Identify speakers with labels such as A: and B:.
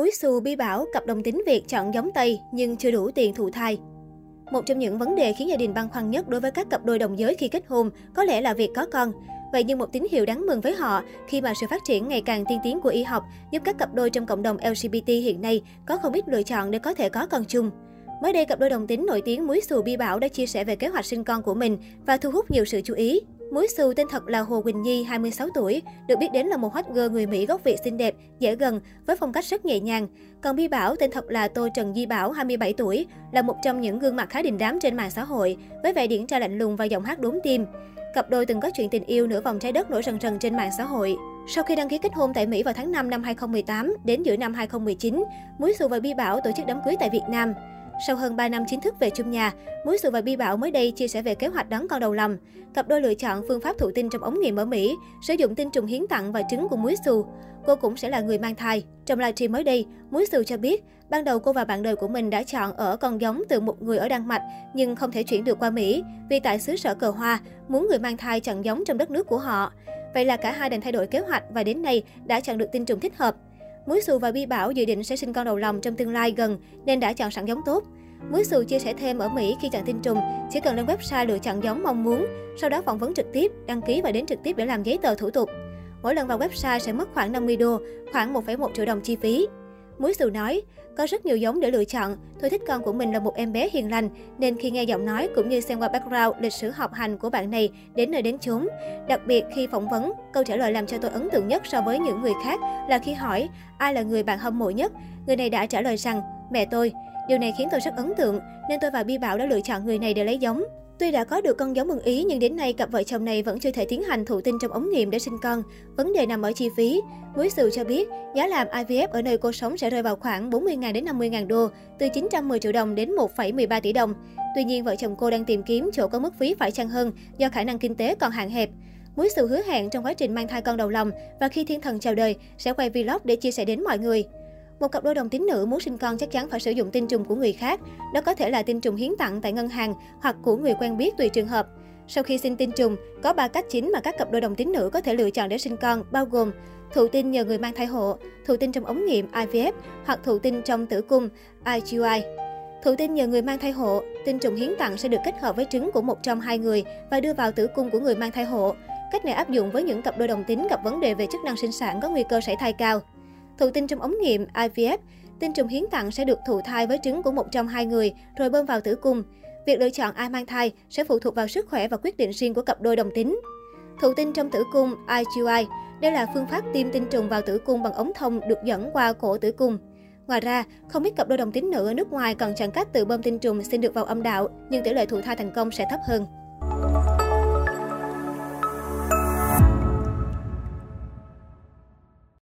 A: Muối xù bi bảo cặp đồng tính Việt chọn giống Tây nhưng chưa đủ tiền thụ thai. Một trong những vấn đề khiến gia đình băn khoăn nhất đối với các cặp đôi đồng giới khi kết hôn có lẽ là việc có con. Vậy nhưng một tín hiệu đáng mừng với họ khi mà sự phát triển ngày càng tiên tiến của y học giúp các cặp đôi trong cộng đồng LGBT hiện nay có không ít lựa chọn để có thể có con chung. Mới đây, cặp đôi đồng tính nổi tiếng Muối Xù Bi Bảo đã chia sẻ về kế hoạch sinh con của mình và thu hút nhiều sự chú ý. Muối Xù tên thật là Hồ Quỳnh Nhi, 26 tuổi, được biết đến là một hot girl người Mỹ gốc Việt xinh đẹp, dễ gần, với phong cách rất nhẹ nhàng. Còn Bi Bảo tên thật là Tô Trần Di Bảo, 27 tuổi, là một trong những gương mặt khá đình đám trên mạng xã hội, với vẻ điển trai lạnh lùng và giọng hát đốn tim. Cặp đôi từng có chuyện tình yêu nửa vòng trái đất nổi rần rần trên mạng xã hội. Sau khi đăng ký kết hôn tại Mỹ vào tháng 5 năm 2018 đến giữa năm 2019, Muối Xù và Bi Bảo tổ chức đám cưới tại Việt Nam. Sau hơn 3 năm chính thức về chung nhà, Muối Sù và Bi Bảo mới đây chia sẻ về kế hoạch đón con đầu lòng. Cặp đôi lựa chọn phương pháp thụ tinh trong ống nghiệm ở Mỹ, sử dụng tinh trùng hiến tặng và trứng của Muối Sù. Cô cũng sẽ là người mang thai. Trong livestream mới đây, Muối Sù cho biết, ban đầu cô và bạn đời của mình đã chọn ở con giống từ một người ở Đan Mạch, nhưng không thể chuyển được qua Mỹ, vì tại xứ sở cờ hoa, muốn người mang thai chọn giống trong đất nước của họ. Vậy là cả hai đành thay đổi kế hoạch và đến nay đã chọn được tinh trùng thích hợp. Muối Sù và Bi Bảo dự định sẽ sinh con đầu lòng trong tương lai gần nên đã chọn sẵn giống tốt. Muối Sù chia sẻ thêm ở Mỹ khi chọn tinh trùng, chỉ cần lên website lựa chọn giống mong muốn, sau đó phỏng vấn trực tiếp, đăng ký và đến trực tiếp để làm giấy tờ thủ tục. Mỗi lần vào website sẽ mất khoảng 50 đô, khoảng 1,1 triệu đồng chi phí. Muối Sù nói, có rất nhiều giống để lựa chọn. Tôi thích con của mình là một em bé hiền lành, nên khi nghe giọng nói cũng như xem qua background, lịch sử học hành của bạn này đến nơi đến chốn. Đặc biệt khi phỏng vấn, câu trả lời làm cho tôi ấn tượng nhất so với những người khác là khi hỏi ai là người bạn hâm mộ nhất. Người này đã trả lời rằng, mẹ tôi. Điều này khiến tôi rất ấn tượng, nên tôi và Bi Bảo đã lựa chọn người này để lấy giống. Tuy đã có được con giống ưng ý nhưng đến nay cặp vợ chồng này vẫn chưa thể tiến hành thụ tinh trong ống nghiệm để sinh con. Vấn đề nằm ở chi phí. Muối Sự cho biết, giá làm IVF ở nơi cô sống sẽ rơi vào khoảng 40.000 đến 50.000 đô, từ 910 triệu đồng đến 1,13 tỷ đồng. Tuy nhiên, vợ chồng cô đang tìm kiếm chỗ có mức phí phải chăng hơn do khả năng kinh tế còn hạn hẹp. Muối Sự hứa hẹn trong quá trình mang thai con đầu lòng và khi thiên thần chào đời sẽ quay vlog để chia sẻ đến mọi người. Một cặp đôi đồng tính nữ muốn sinh con chắc chắn phải sử dụng tinh trùng của người khác. Đó có thể là tinh trùng hiến tặng tại ngân hàng hoặc của người quen biết tùy trường hợp. Sau khi sinh tinh trùng, có 3 cách chính mà các cặp đôi đồng tính nữ có thể lựa chọn để sinh con, bao gồm thụ tinh nhờ người mang thai hộ, thụ tinh trong ống nghiệm IVF hoặc thụ tinh trong tử cung IUI. Thụ tinh nhờ người mang thai hộ, tinh trùng hiến tặng sẽ được kết hợp với trứng của một trong hai người và đưa vào tử cung của người mang thai hộ. Cách này áp dụng với những cặp đôi đồng tính gặp vấn đề về chức năng sinh sản có nguy cơ sảy thai cao. Thụ tinh trong ống nghiệm IVF, tinh trùng hiến tặng sẽ được thụ thai với trứng của một trong hai người rồi bơm vào tử cung. Việc lựa chọn ai mang thai sẽ phụ thuộc vào sức khỏe và quyết định riêng của cặp đôi đồng tính. Thụ tinh trong tử cung IUI, đây là phương pháp tiêm tinh trùng vào tử cung bằng ống thông được dẫn qua cổ tử cung. Ngoài ra, không ít cặp đôi đồng tính nữ ở nước ngoài còn chọn cách tự bơm tinh trùng xin được vào âm đạo, nhưng tỷ lệ thụ thai thành công sẽ thấp hơn.